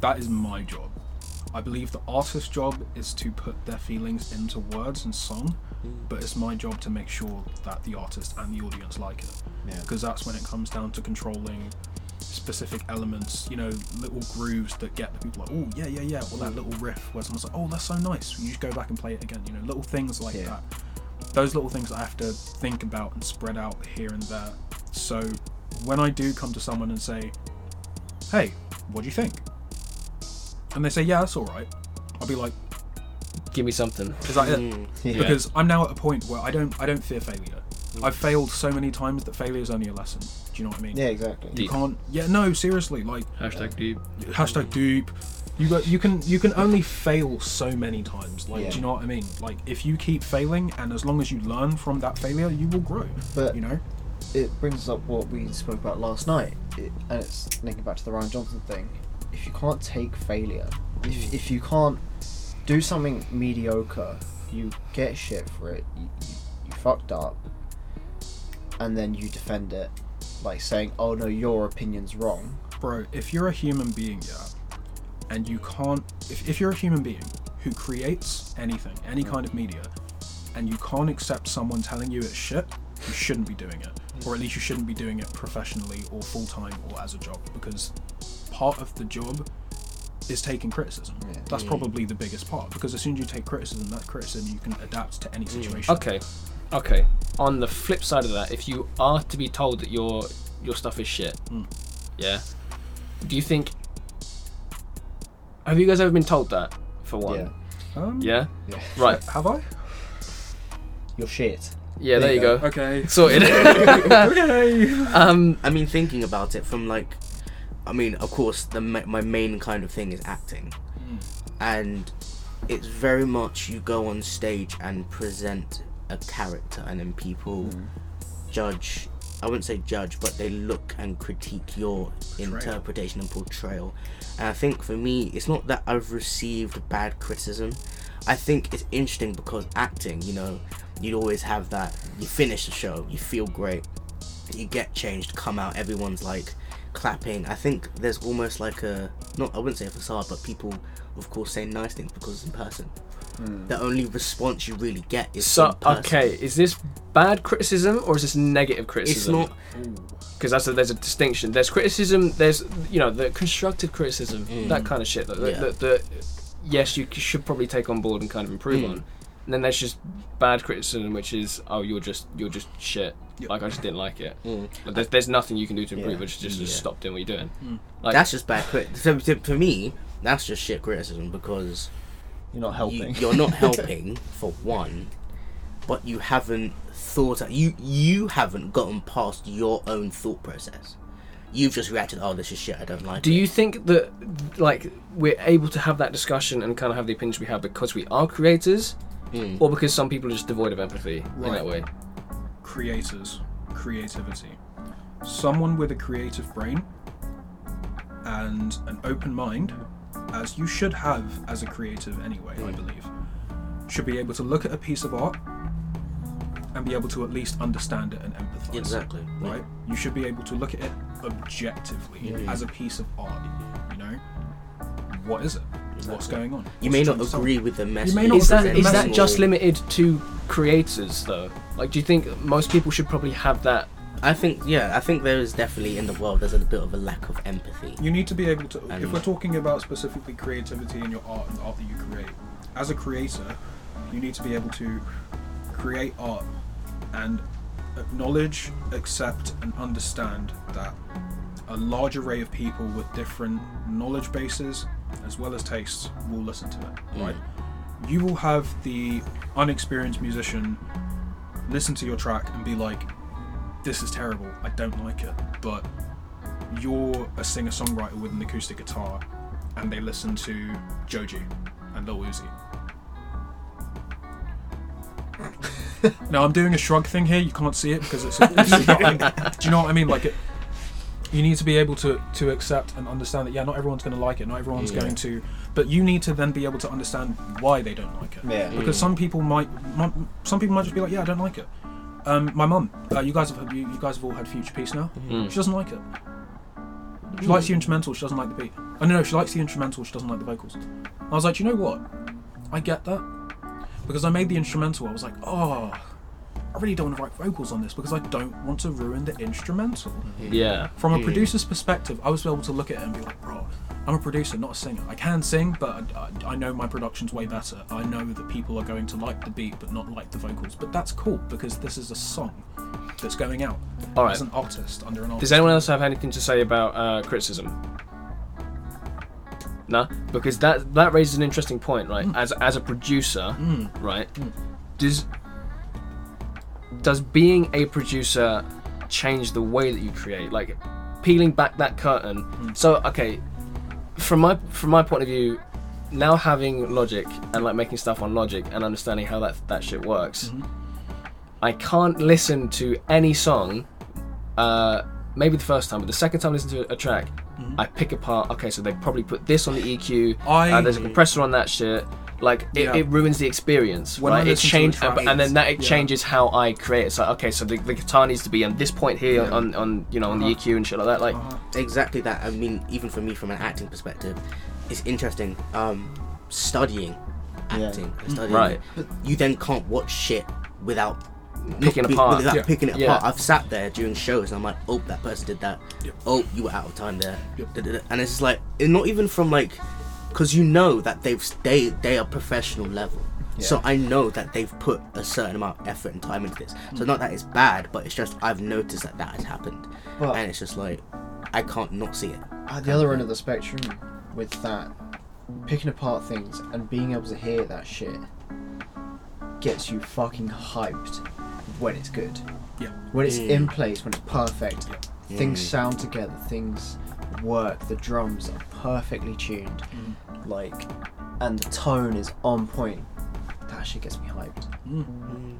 That is my job. I believe the artist's job is to put their feelings into words and song, but it's my job to make sure that the artist and the audience like it. Yeah. Because that's when it comes down to controlling specific elements, you know, little grooves that get the people like, oh, yeah, yeah, yeah, or that little riff where someone's like, oh, that's so nice. You just go back and play it again, you know, little things like Yeah. that. Those little things I have to think about and spread out here and there. So when I do come to someone and say, hey, what do you think? And they say, yeah, that's all right. I'll be like, Give me something. is that it? Mm. Yeah. Because I'm now at a point where I don't, I don't fear failure. I've failed so many times that failure is only a lesson. Do you know what I mean? Yeah, exactly. You Deep. can't. Yeah, no, seriously. Like Hashtag deep. hashtag deep. You got. You can. You can only fail so many times. Like, Yeah. do you know what I mean? Like, if you keep failing, and as long as you learn from that failure, you will grow. But You know. it brings up what we spoke about last night, it, and it's linking back to the Rian Johnson thing. If you can't take failure, if, mm. if you can't do something mediocre, you get shit for it, you, you, you fucked up, and then you defend it, like saying, oh no, your opinion's wrong. bro, if you're a human being, yeah, and you can't, if, if you're a human being who creates anything, any kind of media, and you can't accept someone telling you it's shit, you shouldn't be doing it. Or at least you shouldn't be doing it professionally or full time or as a job, because part of the job is taking criticism. Yeah. That's Mm. probably the biggest part, because as soon as you take criticism, that criticism you can adapt to any situation. Okay, okay. On the flip side of that, if you are to be told that your your stuff is shit, Mm. yeah, do you think? Have you guys ever been told that? For one, Yeah. Um, yeah, Yeah. right, Have I? You're shit. yeah. There, you go. Okay. Sorted. okay. um, I mean, thinking about it from like, I mean, of course, the my main kind of thing is acting, and it's very much you go on stage and present a character, and then people mm. judge. I wouldn't say judge, but they look and critique your interpretation and portrayal. And I think for me, it's not that I've received bad criticism. I think it's interesting because acting, you know, you'd always have that. You finish the show, you feel great, you get changed, come out, everyone's like clapping. I think there's almost like a not I wouldn't say a facade, but people of course say nice things because it's in person. The only response you really get is so okay, is this bad criticism or is this negative criticism? It's not because that's a, there's a distinction. There's criticism. There's you know the constructive criticism, that kind of shit. That, that- Yeah. that- that- yes, you should probably take on board and kind of improve Mm. on. And then there's just bad criticism, which is oh you're just you're just shit. Yep. Like I just didn't like it. Mm. But there's, there's nothing you can do to improve. Yeah. It's just just Yeah. stop doing what you're doing. Mm. Like that's just bad crit. So, so for me, that's just shit criticism because You're not helping. You, are not helping for one, but you haven't thought. You you haven't gotten past your own thought process. You've just reacted. Oh, this is shit. I don't like. Do it." you think that like we're able to have that discussion and kind of have the opinions we have because we are creators, Mm. or because some people are just devoid of empathy in that way? creators, creativity. Someone with a creative brain and an open mind, as you should have as a creative anyway, I Mm. believe, should be able to look at a piece of art and be able to at least understand it and empathize. Exactly. yeah. Right? You should be able to look at it objectively Mm. as a piece of art. You know, what is it? What's going on? You What's may not trying to agree with the message. may not Is that agree is with that just limited to creators though? Like, do you think most people should probably have that? I think yeah. I think there is definitely in the world there's a bit of a lack of empathy. You need to be able to. if we're talking about specifically creativity in your art and the art that you create, as a creator, you need to be able to create art and acknowledge, accept, and understand that a large array of people with different knowledge bases as well as tastes will listen to it. Mm. Right? You will have the unexperienced musician listen to your track and be like, "This is terrible. I don't like it," but you're a singer songwriter with an acoustic guitar and they listen to Joji and Lil Uzi. now I'm doing a shrug thing here. You can't see it because it's. it's not, do you know what I mean? Like it. You need to be able to to accept and understand that yeah, not everyone's going to like it, not everyone's Yeah. going to, but you need to then be able to understand why they don't like it. Yeah. Because mm. some people might, might, some people might just be like, yeah, I don't like it. Um, my mum, uh, you guys have you, you guys have all had Future Peace now. Mm. She doesn't like it. She likes the instrumental. She doesn't like the beat. Oh no, no, she likes the instrumental. She doesn't like the vocals. I was like, you know what? I get that because I made the instrumental. I was like, oh, I really don't want to write vocals on this because I don't want to ruin the instrumental. Yeah. From a Mm. producer's perspective, I was able to look at it and be like, bro, I'm a producer, not a singer. I can sing, but I, I, know my production's way better. I know that people are going to like the beat but not like the vocals. But that's cool because this is a song that's going out All right. as an artist under an artist. Does anyone else have anything to say about uh, criticism? No, because that that raises an interesting point, right? As as a producer, Mm. right? Does does being a producer change the way that you create? Like peeling back that curtain. So okay, from my from my point of view, now having Logic and like making stuff on Logic and understanding how that that shit works, I can't listen to any song. Uh, maybe the first time, but the second time I listen to a track, I pick apart. Okay, so they probably put this on the EQ. I- uh, there's a compressor on that shit. Like it, Yeah. it ruins the experience, When I right? It listen to a change, and then that it yeah. changes how I create. It's like okay, so the, the guitar needs to be on this point here Yeah. on, on you know on the Uh-huh. EQ and shit like that. Like Uh-huh. exactly that. I mean, even for me, from an acting perspective, it's interesting. Um, studying Yeah. acting, studying Right. it, you then can't watch shit without Picking be- apart. Without Yeah. picking it Yeah. apart. I've sat there during shows and I'm like, oh, that person did that. Yep. Oh, you were out of time there. Yep. And it's just like, it's not even from like, because you know that they've they they are professional level. So I know that they've put a certain amount of effort and time into this. So not that it's bad, but it's just I've noticed that that has happened, and it's just like I can't not see it. At the other end of the spectrum, with that, picking apart things and being able to hear that shit gets you fucking hyped when it's good. Yeah. When it's Mm. in place, when it's perfect, Yeah. things Mm. sound together, things work, the drums are perfectly tuned, Mm. like, and the tone is on point. That shit gets me hyped. Mm.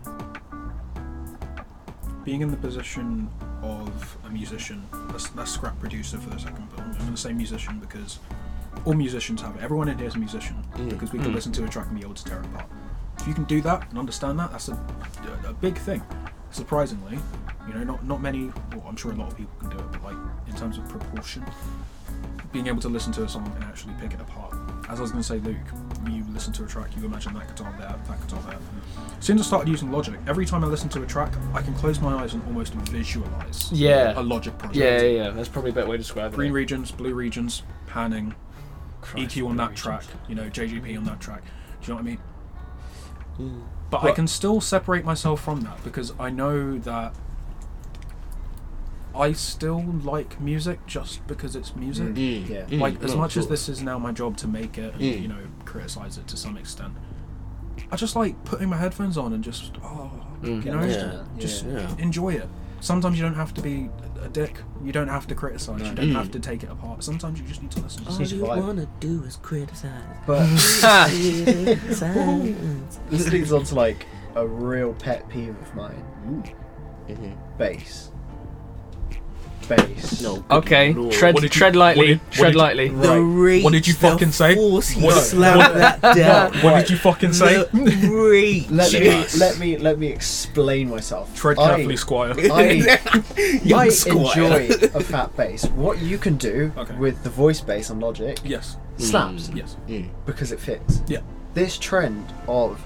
Being in the position of a musician, let's, let's scrap producer for the second, but I'm going to say musician because all musicians have it. Everyone in here is a musician Mm. because we can Mm. listen to a track and be able to tear it apart. If you can do that and understand that, that's a, a, a big thing. Surprisingly, you know, not not many. Well, I'm sure a lot of people can do it, but like in terms of proportion, being able to listen to a song and actually pick it apart. As I was going to say, Luke, you listen to a track, you imagine that guitar there, that guitar there. As soon as I started using Logic, every time I listen to a track, I can close my eyes and almost visualize Yeah. a Logic project. yeah, yeah, yeah. That's probably a better way to describe Green it. regions, blue regions, panning, Christ, EQ on that regions. track, you know, JGP on that track. Do you know what I mean? Mm. But I can still separate myself from that because I know that I still like music just because it's music. Mm. Mm. Yeah. Mm. Like as No, much as this is now my job to make it and Mm. you know criticize it to some extent, I just like putting my headphones on and just oh Mm. you know Yeah. just Yeah. enjoy it. Sometimes you don't have to be a dick. You don't have to criticize. You don't Mm. have to take it apart. Sometimes you just need to listen. All To need you wanna do is criticize. But Criticize. this leads on to like a real pet peeve of mine Mhm. bass. Bass. No. Okay, lord. tread What did you- tread lightly. what did- what tread did lightly. The rate, What did you the fucking say? Force he What- slammed that down. What did you fucking say? The rate. Let me Yes. let me let me explain myself. Tread I- carefully, Squire. I, I squire. enjoy a fat bass. What you can do Okay. with the voice bass on Logic yes. slaps Yes. Mm. because it fits. Yeah. This trend of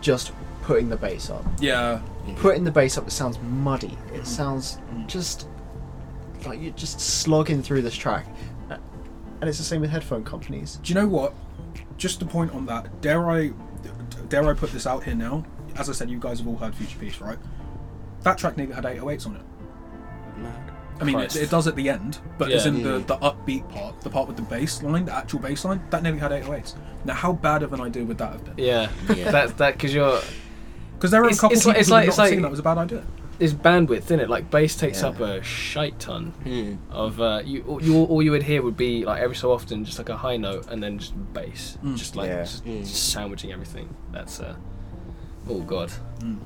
just putting the bass up, Yeah. putting the bass up, it sounds muddy. It Mm. sounds just like you're just slogging through this track. Uh, And it's the same with headphone companies. Do you know what? Just a point on that. Dare I, dare I put this out here now? As I said, you guys have all heard Future Peace, right? That track nearly had 808s on it. Mad. I mean, it, it does at the end, but as Yeah. in the, the upbeat part, the part with the bass line, the actual bass line, that nearly had 808s. Now, how bad of an idea would that have been? Yeah, Yeah. that that because you're Because there are It's- a couple it's people like- it's who like- it's not like- seen that was a bad idea. Is bandwidth in it. Like bass takes Yeah. up a shite ton Mm. of uh, you. You all you would hear would be like every so often just like a high note and then just bass, Mm. just like Yeah. just, Mm. just sandwiching everything. That's uh, oh god. Mm.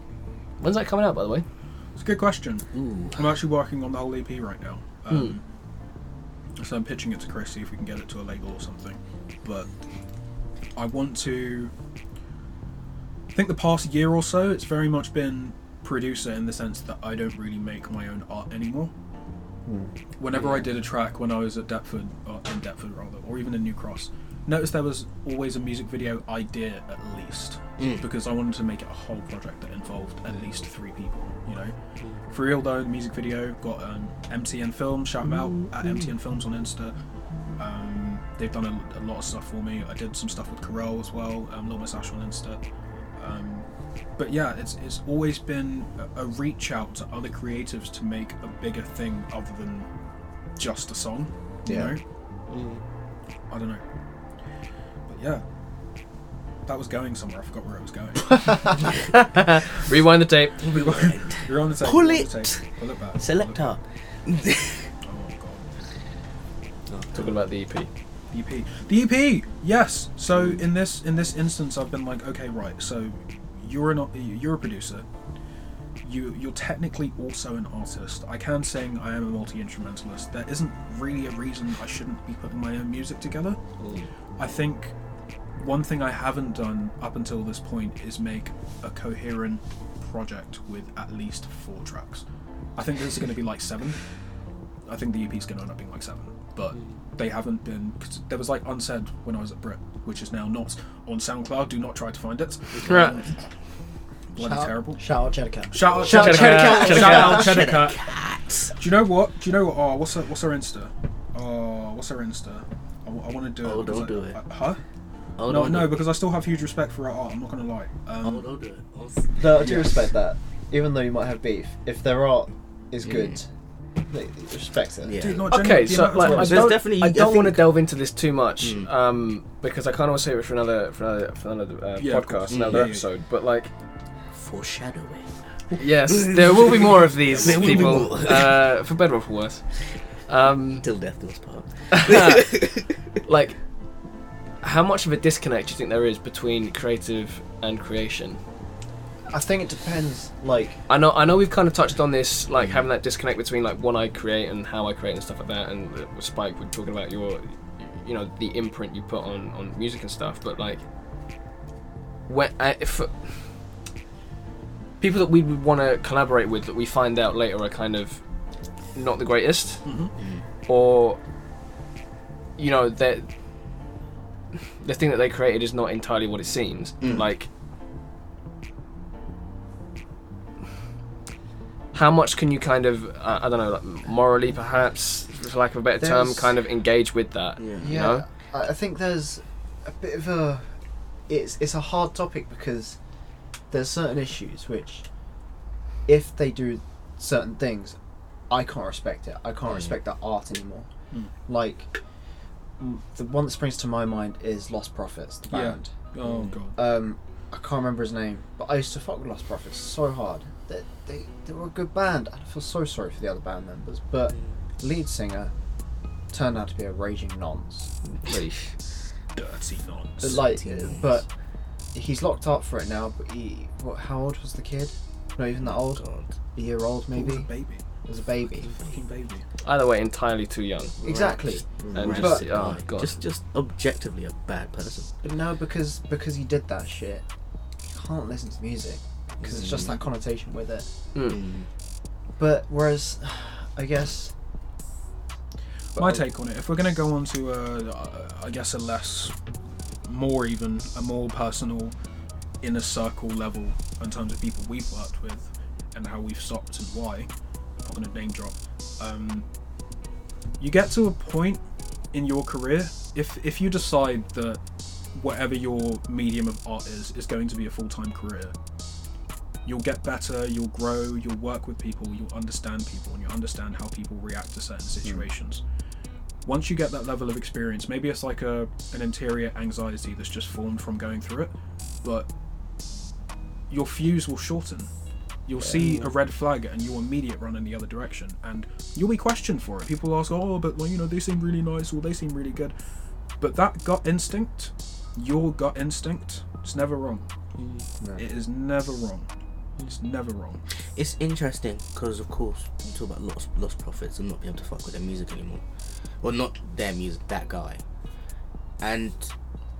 When's that coming out by the way? It's a good question. Ooh. I'm actually working on the whole EP right now. Um, So I'm pitching it to Chris, see if we can get it to a label or something. But I want to. I think the past year or so, it's very much been producer in the sense that I don't really make my own art anymore. Whenever I did a track when I was at Deptford, or in Deptford rather, or even in New Cross, noticed there was always a music video idea at least, Mm. because I wanted to make it a whole project that involved at least three people. You know, for real though, the music video got um, MTN Films. Shout 'em out at MTN Films on Insta. Um, they've done a, a lot of stuff for me. I did some stuff with Carell as well. Um, Lil Miss Ash on Insta. But yeah, it's it's always been a, a reach out to other creatives to make a bigger thing other than just a song. You Yeah. know, I don't know. But yeah, that was going somewhere. I forgot where it was going. Rewind the tape. You're on the tape. Pull it. the tape. Pull it back. Selector. Pull it back. Oh god. Oh, talking about the EP. The EP. The EP. Yes. So in this in this instance, I've been like, okay, right. So you're an you're a producer. You you're technically also an artist. I can sing. I am a multi instrumentalist. There isn't really a reason I shouldn't be putting my own music together. Mm. I think one thing I haven't done up until this point is make a coherent project with at least four tracks. I think this is going to be like seven. I think the EP is going to end up being like seven, but mm. they haven't been. Cause there was like unsaid when I was at Brit, which is now not on SoundCloud. Do not try to find it. Right. Um, bloody Shout- terrible. Shout out Cheddar Cat. Shout out Shout Cheddar out Cheddar Cat. Cat. Shout out Cheddar Cheddar Cat. Do you know what? Do you know what? Oh, what's her, what's her Insta? Oh, what's her Insta? I, want to do it. Oh, because don't I- do it. I- huh? Oh, no, don't no, do because I still have huge respect for her art. I'm not gonna lie. Um, Oh, don't do it. Oh, No, I do Yes. respect that. Even though you might have beef, if their art is Yeah. Good, they respect it. Yeah. Dude, no, Okay, so amount of like, I don't, definitely- I I don't want to delve into this too much, Mm. um, because I kind of want to save it for another for another for another uh, Yeah, podcast, course. another Yeah, yeah. episode. But like, Foreshadowing. yes, there will be more of these There people, uh, for better or for worse. Um, Till death do us part. like, how much of a disconnect do you think there is between creative and creation? I think it depends. Like, I know, I know, we've kind of touched on this, like having that disconnect between like what I create and how I create and stuff like that. And uh, Spike, we're talking about your, you know, the imprint you put on on music and stuff. But like, when uh, if people that we would want to collaborate with that we find out later are kind of not the greatest, Mhm. or you know that the thing that they created is not entirely what it seems. Mm. Like, how much can you kind of uh, I don't know, like morally perhaps, for lack of a better term, kind of engage with that? Yeah. yeah, know? I I think there's a bit of a. It's it's a hard topic because there's certain issues which, if they do certain things, I can't respect it. I can't Mm. respect that art anymore. Mm. Like, the one that springs to my mind is Lostprophets, the Yeah. band. Oh god. um, I can't remember his name, but I used to fuck with Lostprophets so hard. They, they, they were a good band. I feel so sorry for the other band members, but lead singer turned out to be a raging nonce. Eesh. Dirty nonsense. Like, Teens. but he's locked up for it now. But he, what? How old was the kid? Not even that old. God. A year old, Maybe. maybe. baby. It was a baby. Fucking baby. Either way, entirely too young. Exactly. And just- Rancid oh. God. Just, just objectively a bad person. But no, because because he did that shit, you can't listen to music because it's just that connotation with it. Mm. But whereas, I guess. My take on it, if we're going to go on to, uh, I guess, a less, more even, a more personal, inner circle level in terms of people we've worked with and how we've stopped and why, I'm not going to name drop. Um, you get to a point in your career, if, if you decide that whatever your medium of art is, is going to be a full time career, you'll get better, you'll grow, you'll work with people, you'll understand people, and you'll understand how people react to certain hmm. situations. Once you get that level of experience, maybe it's like a an interior anxiety that's just formed from going through it, but your fuse will shorten. You'll see a red flag and you'll immediate run in the other direction, and you'll be questioned for it. People ask, "Oh, but like, you know, they seem really nice or they seem really good," but that gut instinct, your gut instinct, it's never wrong. No. It is never wrong. He's never wrong. It's interesting because, of course, you talk about lost Lostprophets and not being able to fuck with their music anymore. Well, not their music, that guy. And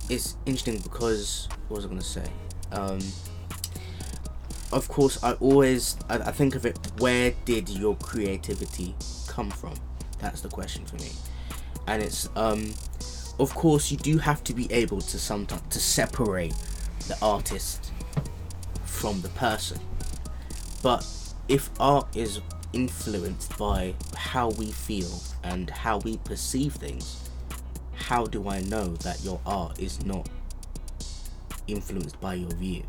it's interesting because what was I gonna say? Um, of course, I always I, I think of it. Where did your creativity come from? That's the question for me. And it's um, of course, you do have to be able to sometimes to separate the artist from the person. But if art is influenced by how we feel and how we perceive things, how do I know that your art is not influenced by your view?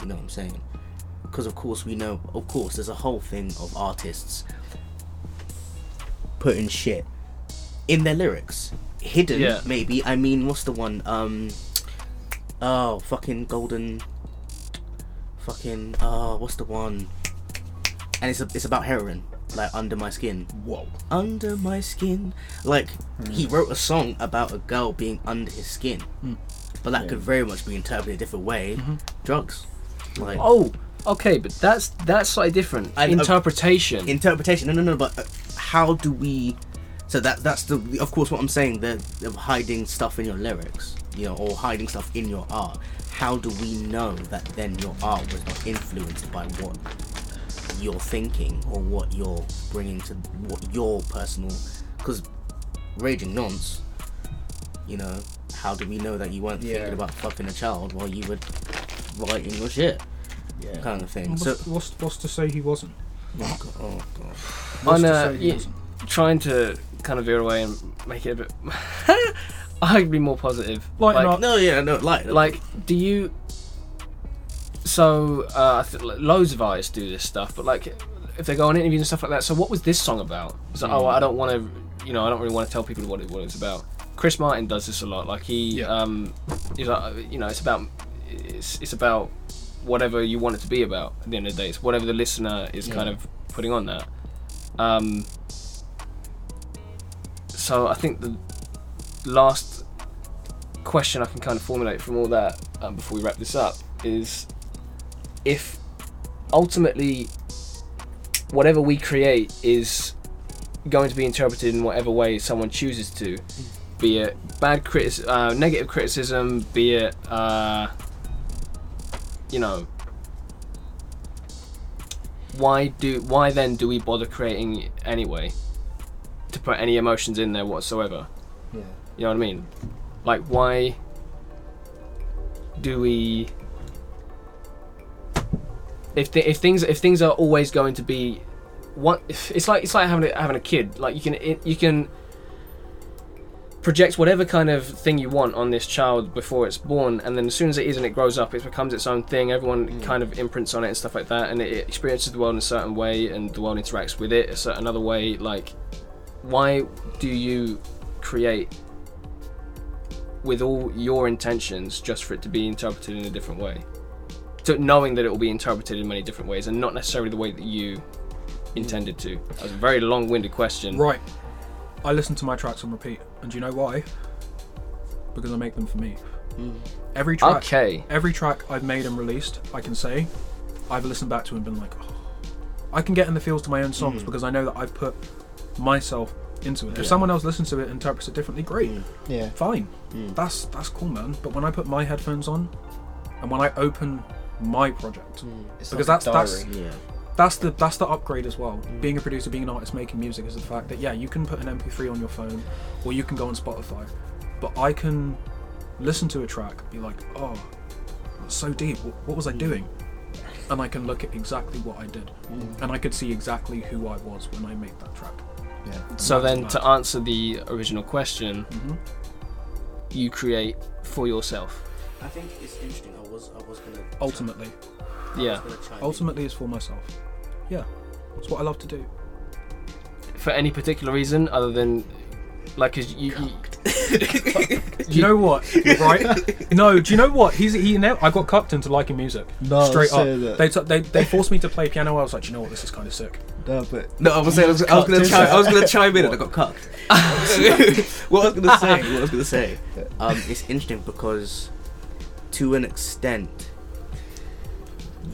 You know what I'm saying? Because of course we know, of course, there's a whole thing of artists putting shit in their lyrics, hidden Yeah. maybe. I mean, what's the one? Um, oh, fucking golden. Fucking oh, what's the one? And it's a, it's about heroin, like under my skin Whoa. under my skin. Like he mm. wrote a song about a girl being under his skin, mm. but that Yeah. could very much be interpreted a different way. Mm-hmm. Drugs, like Oh, okay, but that's that's slightly different. I- I- uh, Interpretation. interpretation. No, no, no. But uh, how do we? So that that's the of course what I'm saying. The, the hiding stuff in your lyrics, you know, or hiding stuff in your art. How do we know that then your art was not influenced by what you're thinking or what you're bringing to what your personal? Because raging nonce, you know, how do we know that you weren't Yeah. thinking about fucking a child while you were writing your shit, Yeah. kind of thing? What's, So, what's, what's to say he wasn't? oh god, oh god. What's On to uh, say he yeah, wasn't? trying to kind of veer away and make it a bit. I'd be more positive. Lighten like, up. No, yeah, no, like, like do you so uh, I think loads of artists do this stuff but like if they go on interviews and stuff like that so what was this song about it's like, oh I don't want to you know I don't really want to tell people what it what it's about Chris Martin does this a lot like he Yeah. um he's like you know it's about it's, it's about whatever you want it to be about at the end of the day it's whatever the listener is kind of putting on that um so I think the last question I can kind of formulate from all that um, before we wrap this up is if ultimately whatever we create is going to be interpreted in whatever way someone chooses to, be it bad critic, uh, negative criticism, be it uh, you know. Why do why then do we bother creating anyway? To put any emotions in there whatsoever. You know what I mean? Like, why do we? If th- if things if things are always going to be, one, it's like it's like having a, having a kid. Like you can it, you can project whatever kind of thing you want on this child before it's born, and then as soon as it is and it grows up, it becomes its own thing. Everyone hmm. kind of imprints on it and stuff like that, and it, it experiences the world in a certain way, and the world interacts with it a certain other way. Like, why do you create with all your intentions just for it to be interpreted in a different way. So knowing that it will be interpreted in many different ways and not necessarily the way that you intended to. That was a very long-winded question. Right. I listen to my tracks on repeat, and do you know why? Because I make them for me. Hmm. Every track, Okay. every track I've made and released, I can say, I've listened back to and been like, oh. I can get in the feels to my own songs hmm. because I know that I've put myself into it. If someone else listens to it and interprets it differently, great, mm. Yeah. fine. Mm. That's that's cool, man. But when I put my headphones on, and when I open my project, mm. It's Because like that's- that's- Yeah. that's the that's the upgrade as well. Being a producer, being an artist, making music is the fact that yeah, you can put an MP3 on your phone, or you can go on Spotify, but I can listen to a track, be like, oh, that's so deep. What, what was I doing? And I can look at exactly what I did, and I could see exactly who I was when I made that track. Yeah. So then to answer the original question, hmm you create for yourself. I think it's interesting. I was, I was gonna. Ultimately, I Yeah. gonna in. ultimately, it's for myself. Yeah, it's what I love to do. For any particular reason other than like 'cause you, you Do you know what? Right? no, do you know what? He's he. Now I got cucked into liking music. No, straight up. that. They, t- they they forced me to play piano. I was like, "Do you know what? This is kind of sick. No, but No, I was saying I was, I was gonna Cucked chime, I was gonna chime in and I got cucked. what I was gonna say, what I was gonna say, um, it's interesting because to an extent,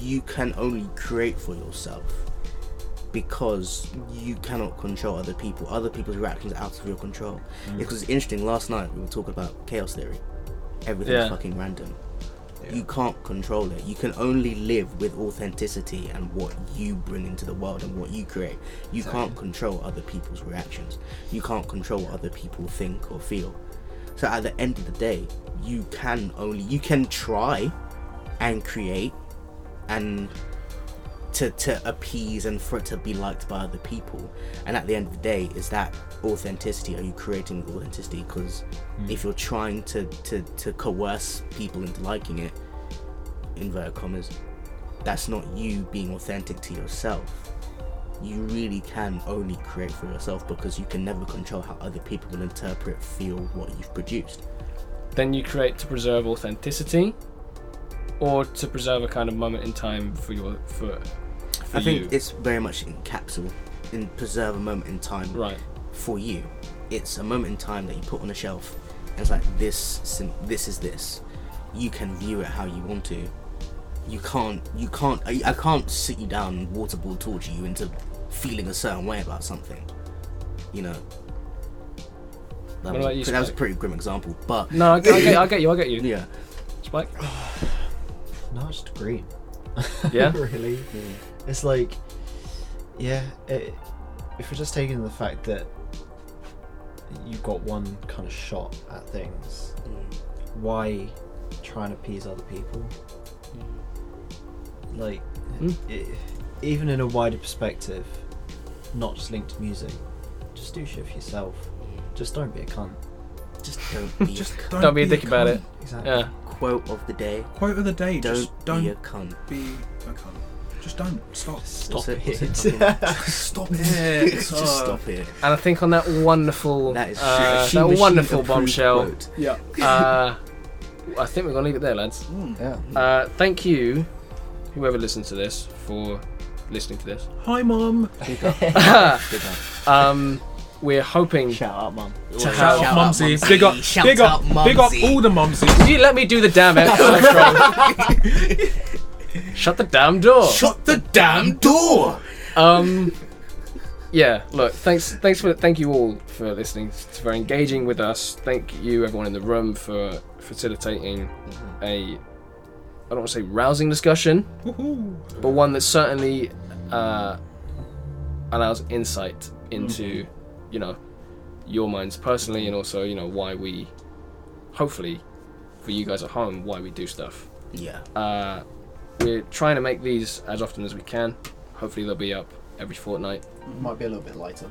you can only create for yourself because you cannot control other people. Other people's reactions are out of your control. Because it's interesting. Last night we were talking about chaos theory. Everything's Yeah. fucking random. Yeah. You can't control it. You can only live with authenticity and what you bring into the world and what you create. You can't control other people's reactions. You can't control what other people think or feel. So at the end of the day, you can only you can try and create and to to appease and for it to be liked by other people. And at the end of the day, is that authenticity? Are you creating authenticity? Because hmm. if you're trying to, to to coerce people into liking it, inverted commas, that's not you being authentic to yourself. You really can only create for yourself because you can never control how other people will interpret, feel what you've produced. Then you create to preserve authenticity, or to preserve a kind of moment in time for your for. For I think it's very much in capsule, in preserve a moment in time right. for you. It's a moment in time that you put on a shelf, and it's like this. This is this. You can view it how you want to. You can't. You can't. I, I can't sit you down and water ball torture you into feeling a certain way about something. You know. That, What was, about you, that was a pretty grim example, but No, I, I, get, I get you. I get you. yeah. Spike. No, I just agree. Yeah? really. Mm. It's like, yeah, it, if we're just taking the fact that you've got one kind of shot at things, why try and appease other people? Like, Hmm. i even in a wider perspective, not just linked to music, just do shit for yourself. Just don't be a cunt. Just don't be. Just a don't, Don't be a dick about it. Exactly. Yeah. quote of the day. Quote of the day: Don't, Just don't be a cunt. be a cunt. Just don't. Stop. Stop it- it. what's it Stop it. Just Uh, stop it. And I think on that wonderful, That is uh, She that Machine wonderful approved bombshell. quote. Yeah. Uh, I think we're gonna leave it there, lads. Mm. yeah. Uh, thank you, whoever listened to this, for listening to this. Hi, mom. Big up. Um, we're hoping. Shout out, mum. Shout, Shout out, out, Mumsy. Mumsy. Big up. Shout big up. out, Big up Mumsy. all the Mumsies. Did you let me do the damn outro? Shut the damn door. Shut the damn door. Um, yeah. Look, thanks, thanks for, thank you all for listening, for engaging with us. Thank you, everyone in the room, for facilitating a, I don't want to say rousing discussion, Woohoo. but one that certainly uh, allows insight into, you know, your minds personally, and also, you know, why we, hopefully, for you guys at home, why we do stuff. Yeah. Uh, we're trying to make these as often as we can. Hopefully, they'll be up every fortnight. Might be a little bit lighter.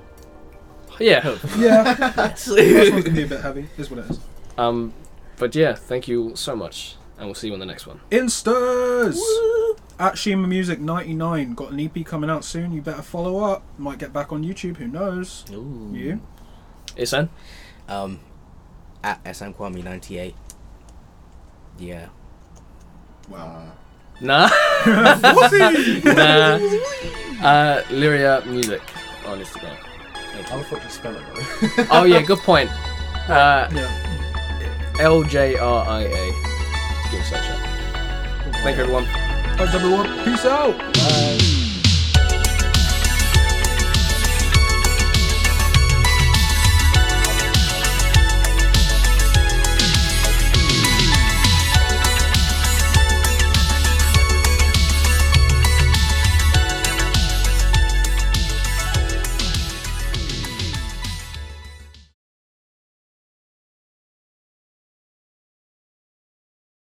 Yeah. Yeah. Yes. this one's gonna be a bit heavy. Is what it is. Um, but yeah, thank you all so much, and we'll see you on the next one. Instas. At Shima Music 99 got an EP coming out soon. You better follow up. Might get back on YouTube. Who knows? Ooh. You? Ihsan? Um, at SM Kwame ninety eight. Yeah. Wow. Nah. nah. Uh, Lyria Music on Instagram. Thank How you. the fuck you spell it though? Oh yeah, good point. Uh, Yeah. L J R I A. Give us that shot. Thank you, everyone. Thanks everyone. Peace out. Bye.